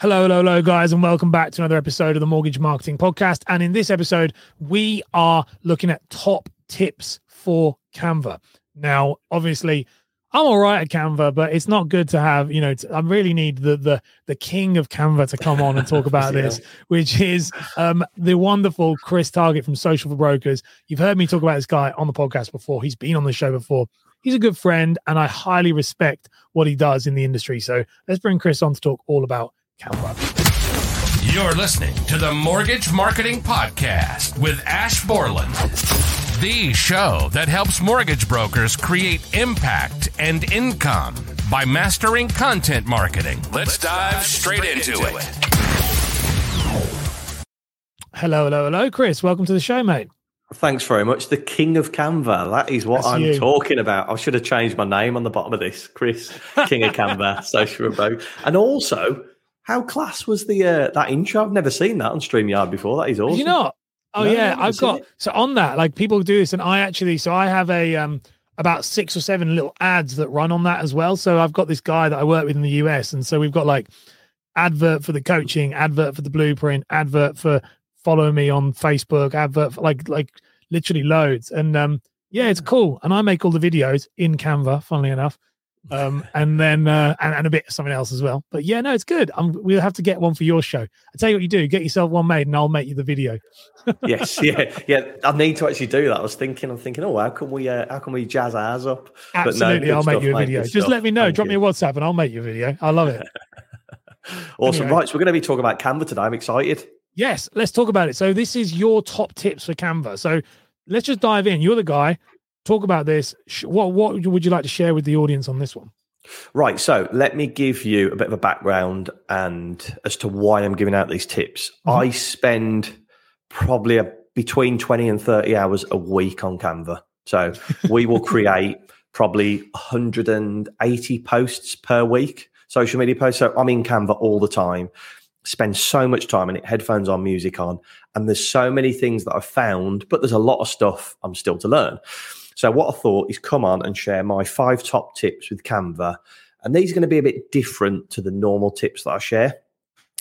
Hello, hello, hello, guys, and welcome back to another episode of the Mortgage Marketing Podcast. And in this episode, we are looking at top tips for Canva. Now, obviously, I'm all right at Canva, but it's not good to have, you know, t- I really need the the the king of Canva to come on and talk about Yeah. this, which is um the wonderful Chris Target from Social for Brokers. You've heard me talk about this guy on the podcast before. He's been on the show before. He's a good friend, and I highly respect what he does in the industry. So let's bring Chris on to talk all about Canva. You're listening to the Mortgage Marketing Podcast with Ash Borland, the show that helps mortgage brokers create impact and income by mastering content marketing. Let's dive straight into it. Hello, hello, hello, Chris. Welcome to the show, mate. Thanks very much. The king of Canva. That is what That's I'm you. talking about. I should have changed my name on the bottom of this. Chris, king of Canva, social remote. And also, how class was the uh, that intro? I've never seen that on StreamYard before. That is awesome. you not? Oh No, yeah, I've I've got it. so on that. Like people do this, and I actually so I have a um about six or seven little ads that run on that as well. So I've got this guy that I work with in the US, and so we've got like advert for the coaching, advert for the blueprint, advert for follow me on Facebook, advert for like like literally loads. And um yeah, it's cool. And I make all the videos in Canva, funnily enough. Um and then uh and, and a bit of something else as well. But yeah, no, it's good. Um we'll have to get one for your show. I tell you what you do, get yourself one made and I'll make you the video. yes, yeah, yeah. I need to actually do that. I was thinking, I'm thinking, oh, how can we, uh, how can we jazz ours up? But no, Absolutely, I'll make stuff, you a video. Just stuff. let me know. Thank Drop you. me a WhatsApp and I'll make you a video. I love it. Awesome. Anyway. Right, so we're going to be talking about Canva today. I'm excited. yes, let's talk about it. So this is your top tips for Canva. So let's just dive in. You're the guy. Talk about this. What what would you like to share with the audience on this one? Right. So let me give you a bit of a background and as to why I'm giving out these tips. Mm-hmm. I spend probably a, between 20 and 30 hours a week on Canva. So we will create probably 180 posts per week, social media posts. So I'm in Canva all the time, spend so much time in it, headphones on, music on. And there's so many things that I've found, but there's a lot of stuff I'm still to learn. So what I thought is come on and share my five top tips with Canva. And these are going to be a bit different to the normal tips that I share.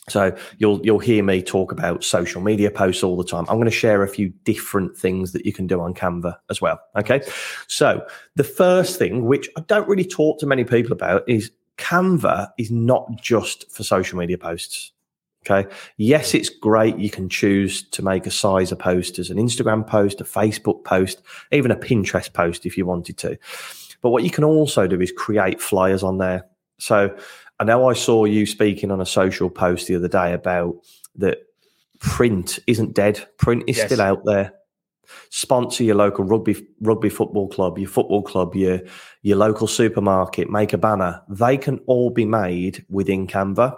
So you'll you'll hear me talk about social media posts all the time. I'm going to share a few different things that you can do on Canva as well. Okay. So the first thing, which I don't really talk to many people about, is Canva is not just for social media posts. Okay. Yes, it's great. You can choose to make a size of post as an Instagram post, a Facebook post, even a Pinterest post if you wanted to. But what you can also do is create flyers on there. So I know I saw you speaking on a social post the other day about that print isn't dead. Print is Yes. still out there. Sponsor your local rugby rugby football club, your football club, your your local supermarket. Make a banner. They can all be made within Canva.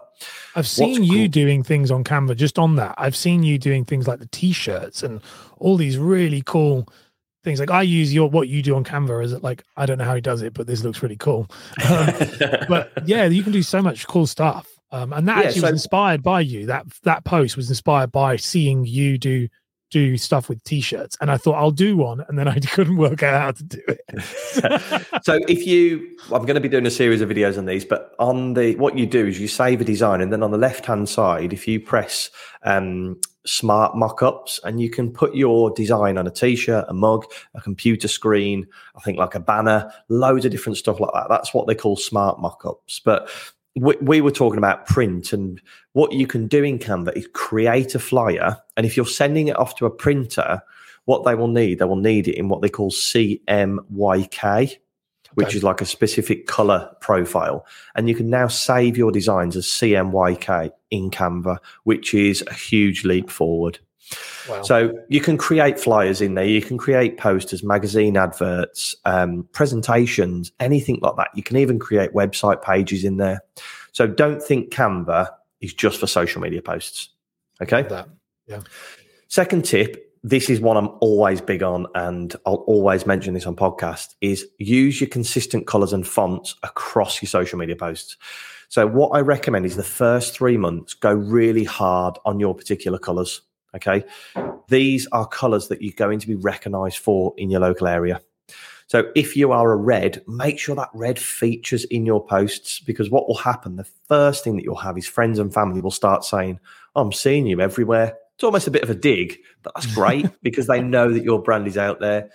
I've seen you cool- doing things on Canva. Just on that, I've seen you doing things like the t-shirts and all these really cool things. Like I use your what you do on Canva as like I don't know how he does it, but this looks really cool. Um, but yeah, you can do so much cool stuff. Um, and that Yeah, actually so- was inspired by you. That that post was inspired by seeing you do do stuff with t-shirts, and I thought I'll do one, and then I couldn't work out how to do it. so if you i'm going to be doing a series of videos on these but on the what you do is you save a design and then on the left hand side if you press um, smart mock-ups and you can put your design on a t-shirt a mug a computer screen i think like a banner loads of different stuff like that that's what they call smart mock-ups but we, we were talking about print and what you can do in canva is create a flyer and if you're sending it off to a printer what they will need they will need it in what they call cmyk which Okay. is like a specific color profile. And you can now save your designs as CMYK in Canva, which is a huge leap forward. Wow. So you can create flyers in there, you can create posters, magazine adverts, um, presentations, anything like that. You can even create website pages in there. So don't think Canva is just for social media posts. Okay. that. Second tip, this is one I'm always big on, and I'll always mention this on podcast, is use your consistent colors and fonts across your social media posts. So what I recommend is the first three months, go really hard on your particular colors. Okay. These are colors that you're going to be recognized for in your local area. So if you are a red, make sure that red features in your posts because what will happen, the first thing that you'll have is friends and family will start saying, oh, I'm seeing you everywhere. It's almost a bit of a dig, but that's great because they know that your brand is out there.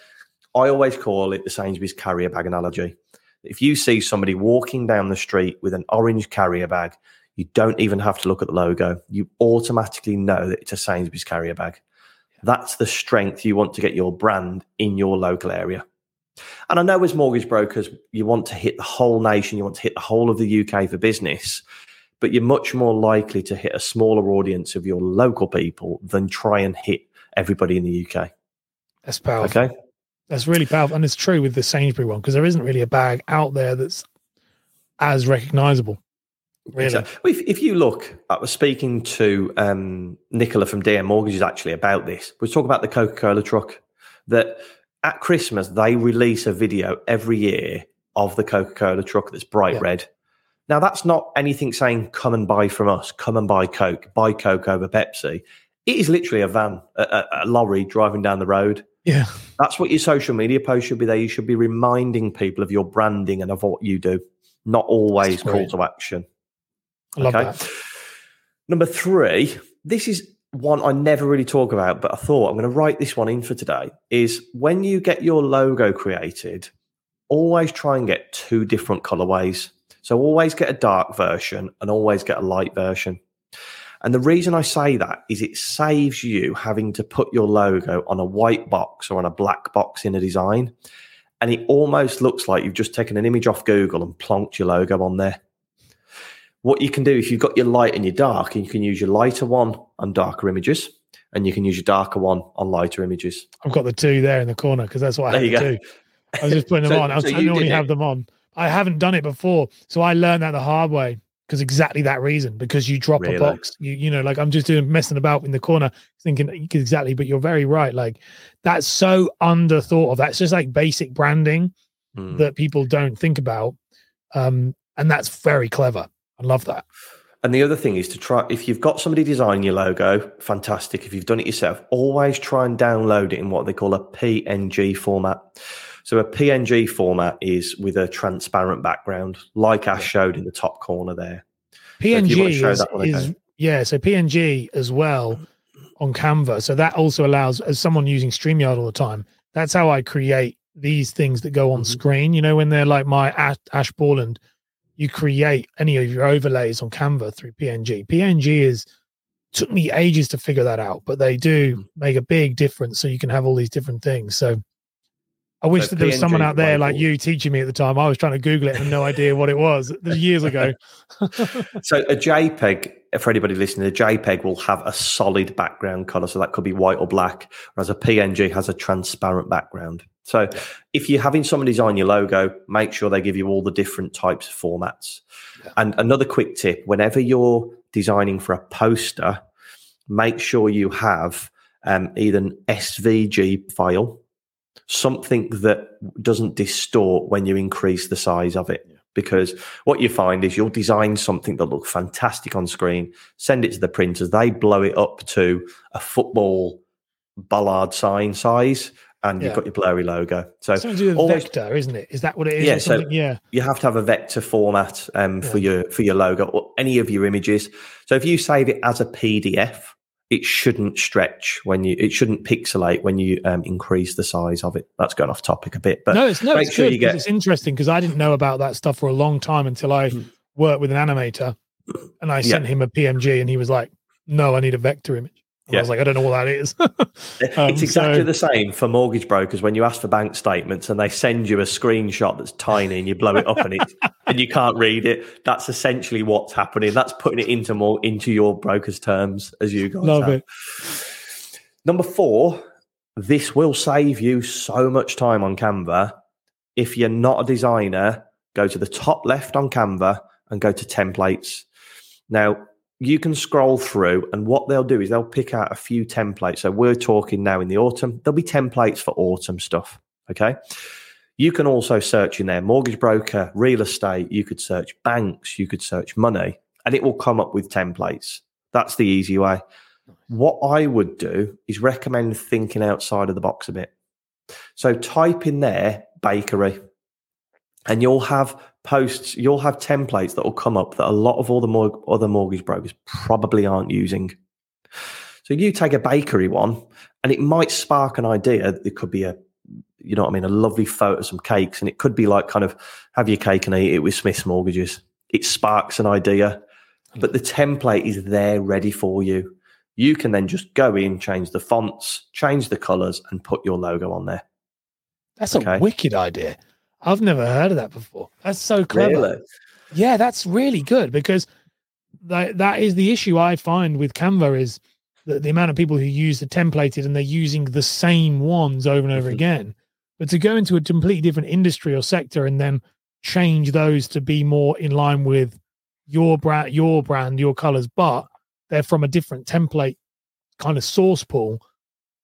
I always call it the Sainsbury's carrier bag analogy. If you see somebody walking down the street with an orange carrier bag, you don't even have to look at the logo. You automatically know that it's a Sainsbury's carrier bag. That's the strength you want to get your brand in your local area. And I know as mortgage brokers, you want to hit the whole nation, you want to hit the whole of the UK for business, but you're much more likely to hit a smaller audience of your local people than try and hit everybody in the UK. That's powerful. Okay. That's really powerful. And it's true with the Sainsbury one because there isn't really a bag out there that's as recognizable. Really? Exactly. If, if you look, I was speaking to um, Nicola from DM Mortgages actually about this. We talk about the Coca Cola truck that at Christmas they release a video every year of the Coca Cola truck that's bright yeah. red. Now that's not anything saying come and buy from us, come and buy Coke, buy Coke over Pepsi. It is literally a van, a, a lorry driving down the road. Yeah, that's what your social media post should be. There, you should be reminding people of your branding and of what you do, not always call to action. I love okay? that. Number three, this is one I never really talk about, but I thought I'm going to write this one in for today. Is when you get your logo created, always try and get two different colorways. So always get a dark version and always get a light version. And the reason I say that is it saves you having to put your logo on a white box or on a black box in a design. And it almost looks like you've just taken an image off Google and plonked your logo on there what you can do if you've got your light and your dark, and you can use your lighter one on darker images, and you can use your darker one on lighter images. I've got the two there in the corner because that's what I have to do. I was just putting them so, on. I, was, so I normally have them on. I haven't done it before, so I learned that the hard way because exactly that reason. Because you drop really? a box, you you know, like I'm just doing messing about in the corner, thinking exactly. But you're very right. Like that's so under thought of. That's just like basic branding mm. that people don't think about, um, and that's very clever. I love that. And the other thing is to try, if you've got somebody design your logo, fantastic. If you've done it yourself, always try and download it in what they call a PNG format. So a PNG format is with a transparent background, like Ash showed in the top corner there. PNG so is, is yeah, so PNG as well on Canva. So that also allows, as someone using StreamYard all the time, that's how I create these things that go on mm-hmm. screen. You know, when they're like my Ash, Ash Borland you create any of your overlays on Canva through PNG. PNG is took me ages to figure that out, but they do hmm. make a big difference. So you can have all these different things. So I wish so that there was someone out there like you teaching me at the time. I was trying to Google it and no idea what it was years ago. so a JPEG, for anybody listening, a JPEG will have a solid background color. So that could be white or black, whereas a PNG has a transparent background. So if you're having someone design your logo, make sure they give you all the different types of formats. Yeah. And another quick tip whenever you're designing for a poster, make sure you have um, either an SVG file something that doesn't distort when you increase the size of it. Because what you find is you'll design something that looks fantastic on screen, send it to the printers, they blow it up to a football ballard sign size, and yeah. you've got your blurry logo. So do with always, vector, isn't it? Is that what it is? Yeah, so yeah. You have to have a vector format um, for yeah. your for your logo or any of your images. So if you save it as a PDF, it shouldn't stretch when you it shouldn't pixelate when you um, increase the size of it that's going off topic a bit but no it's no it's sure good get... it's interesting because i didn't know about that stuff for a long time until i hmm. worked with an animator and i sent yeah. him a png and he was like no i need a vector image yeah. I was like, I don't know what that is. um, it's exactly so, the same for mortgage brokers when you ask for bank statements and they send you a screenshot that's tiny and you blow it up and it and you can't read it. That's essentially what's happening. That's putting it into more into your broker's terms as you guys love have. it. Number four, this will save you so much time on Canva. If you're not a designer, go to the top left on Canva and go to templates. Now, you can scroll through, and what they'll do is they'll pick out a few templates. So we're talking now in the autumn, there'll be templates for autumn stuff. Okay. You can also search in there mortgage broker, real estate. You could search banks, you could search money, and it will come up with templates. That's the easy way. What I would do is recommend thinking outside of the box a bit. So type in there bakery, and you'll have posts, you'll have templates that will come up that a lot of all the more other mortgage brokers probably aren't using. So you take a bakery one, and it might spark an idea. It could be a, you know what I mean, a lovely photo of some cakes, and it could be like kind of have your cake and eat it with Smith's Mortgages. It sparks an idea, but the template is there ready for you. You can then just go in, change the fonts, change the colors, and put your logo on there. That's okay. a wicked idea. I've never heard of that before. That's so clever. Really? Yeah, that's really good because that, that is the issue I find with Canva is the, the amount of people who use the templated and they're using the same ones over and over mm-hmm. again. But to go into a completely different industry or sector and then change those to be more in line with your brand, your brand, your colors, but they're from a different template kind of source pool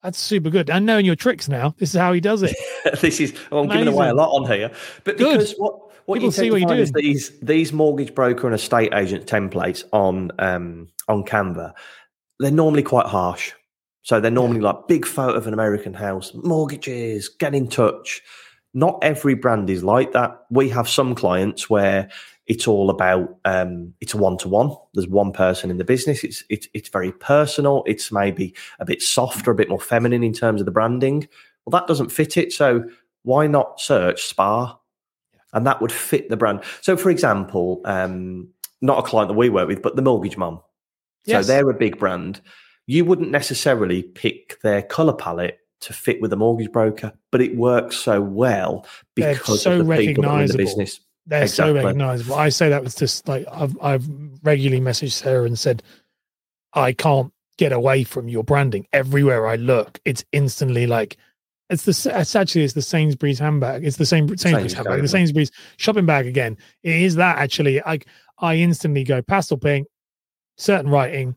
that's super good. And knowing your tricks now, this is how he does it. this is well, I'm Amazing. giving away a lot on here, but because good. what what People you see what you do is these these mortgage broker and estate agent templates on um, on Canva, they're normally quite harsh. So they're normally like big photo of an American house, mortgages, get in touch. Not every brand is like that. We have some clients where it's all about um, it's a one to one. There's one person in the business. It's it's it's very personal. It's maybe a bit softer, a bit more feminine in terms of the branding. Well, that doesn't fit it. So why not search spa, and that would fit the brand. So, for example, um, not a client that we work with, but the Mortgage Mum. Yes. So they're a big brand. You wouldn't necessarily pick their color palette to fit with a mortgage broker, but it works so well because so of the people in the business. They're exactly. so recognizable. I say that was just like I've I've regularly messaged Sarah and said, I can't get away from your branding. Everywhere I look, it's instantly like it's the it's actually it's the Sainsbury's handbag. It's the same Sainsbury's handbag, the Sainsbury's shopping bag again. It is that actually. I I instantly go pastel pink, certain writing,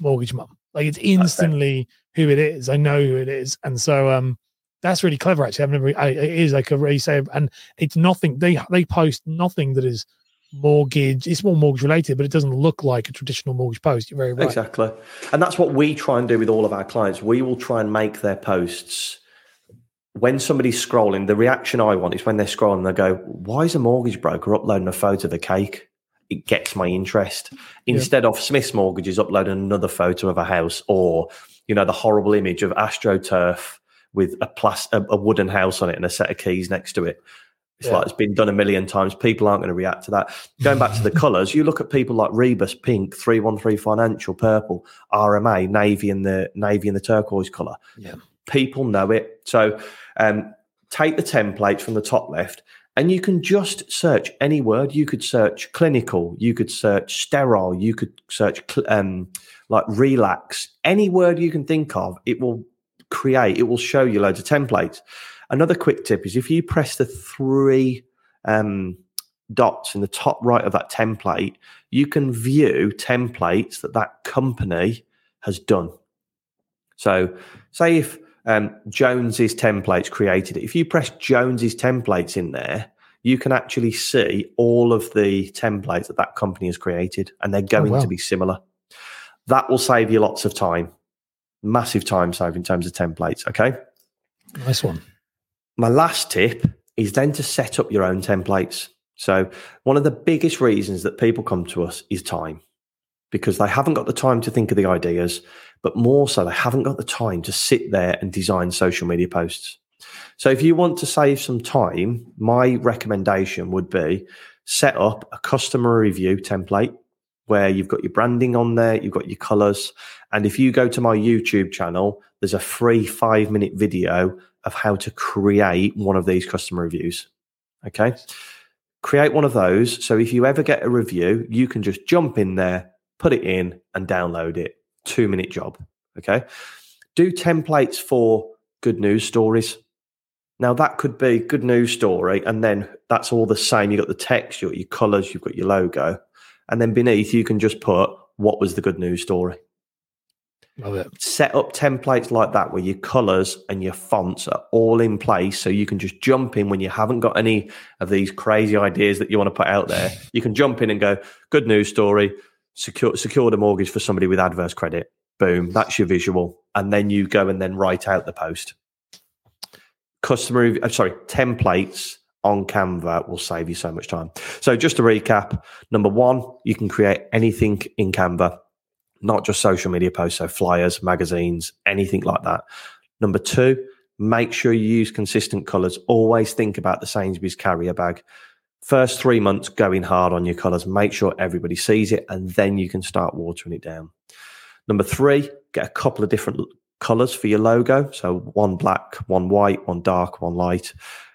mortgage mum. Like it's instantly who it is. I know who it is, and so um, that's really clever. Actually, I've never. I, it is like a really say, and it's nothing. They they post nothing that is mortgage. It's more mortgage related, but it doesn't look like a traditional mortgage post. You're very right. Exactly, and that's what we try and do with all of our clients. We will try and make their posts. When somebody's scrolling, the reaction I want is when they're scrolling, they go, "Why is a mortgage broker uploading a photo of a cake?" It gets my interest. Instead yeah. of Smith's Mortgages uploading another photo of a house, or you know the horrible image of AstroTurf with a plus a, a, wooden house on it and a set of keys next to it. It's yeah. like it's been done a million times. People aren't going to react to that. Going back to the colours, you look at people like Rebus, pink, three one three financial, purple, RMA, navy and the navy and the turquoise colour. Yeah, people know it. So um, take the template from the top left, and you can just search any word. You could search clinical, you could search sterile, you could search um, like relax. Any word you can think of, it will create, it will show you loads of templates. Another quick tip is if you press the three um, dots in the top right of that template, you can view templates that that company has done. So, say if um, Jones's templates created it, if you press Jones's templates in there, you can actually see all of the templates that that company has created, and they're oh, going oh, wow. to be similar. That will save you lots of time massive time save in terms of templates. Okay. Nice one. My last tip is then to set up your own templates. So, one of the biggest reasons that people come to us is time because they haven't got the time to think of the ideas, but more so, they haven't got the time to sit there and design social media posts. So, if you want to save some time, my recommendation would be set up a customer review template where you've got your branding on there, you've got your colors. And if you go to my YouTube channel, there's a free five minute video of how to create one of these customer reviews. Okay. Create one of those. So if you ever get a review, you can just jump in there, put it in, and download it. Two minute job. Okay. Do templates for good news stories. Now that could be good news story, and then that's all the same. You've got the text, you've got your colors, you've got your logo. And then beneath, you can just put what was the good news story. Love it. Set up templates like that where your colors and your fonts are all in place. So you can just jump in when you haven't got any of these crazy ideas that you want to put out there. You can jump in and go, good news story, secure, secure the mortgage for somebody with adverse credit. Boom, that's your visual. And then you go and then write out the post. customer, uh, sorry, templates on Canva will save you so much time. So just to recap, number one, you can create anything in Canva, not just social media posts, so flyers, magazines, anything like that. Number two, make sure you use consistent colors. Always think about the Sainsbury's carrier bag. First three months going hard on your colors, make sure everybody sees it, and then you can start watering it down. Number three, get a couple of different colors for your logo. So one black, one white, one dark, one light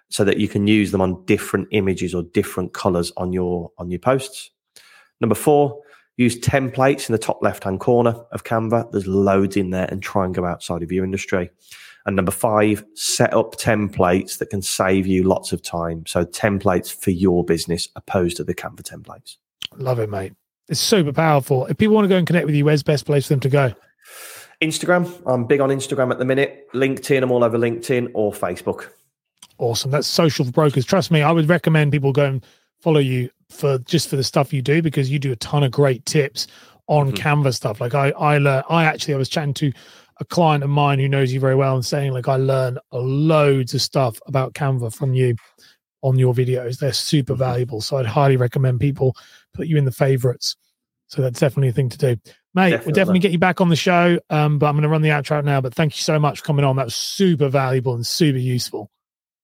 so that you can use them on different images or different colors on your on your posts. Number four, use templates in the top left hand corner of Canva. There's loads in there and try and go outside of your industry. And number five, set up templates that can save you lots of time. So templates for your business opposed to the Canva templates. Love it, mate. It's super powerful. If people want to go and connect with you, where's the best place for them to go? Instagram. I'm big on Instagram at the minute. LinkedIn. I'm all over LinkedIn or Facebook awesome. That's social for brokers. Trust me, I would recommend people go and follow you for just for the stuff you do because you do a ton of great tips on mm-hmm. Canva stuff. Like I, I learned, I actually, I was chatting to a client of mine who knows you very well and saying like I learn loads of stuff about Canva from you on your videos. They're super mm-hmm. valuable. So I'd highly recommend people put you in the favorites. So that's definitely a thing to do. Mate, definitely. we'll definitely get you back on the show. Um, but I'm going to run the outro now. But thank you so much for coming on. That was super valuable and super useful.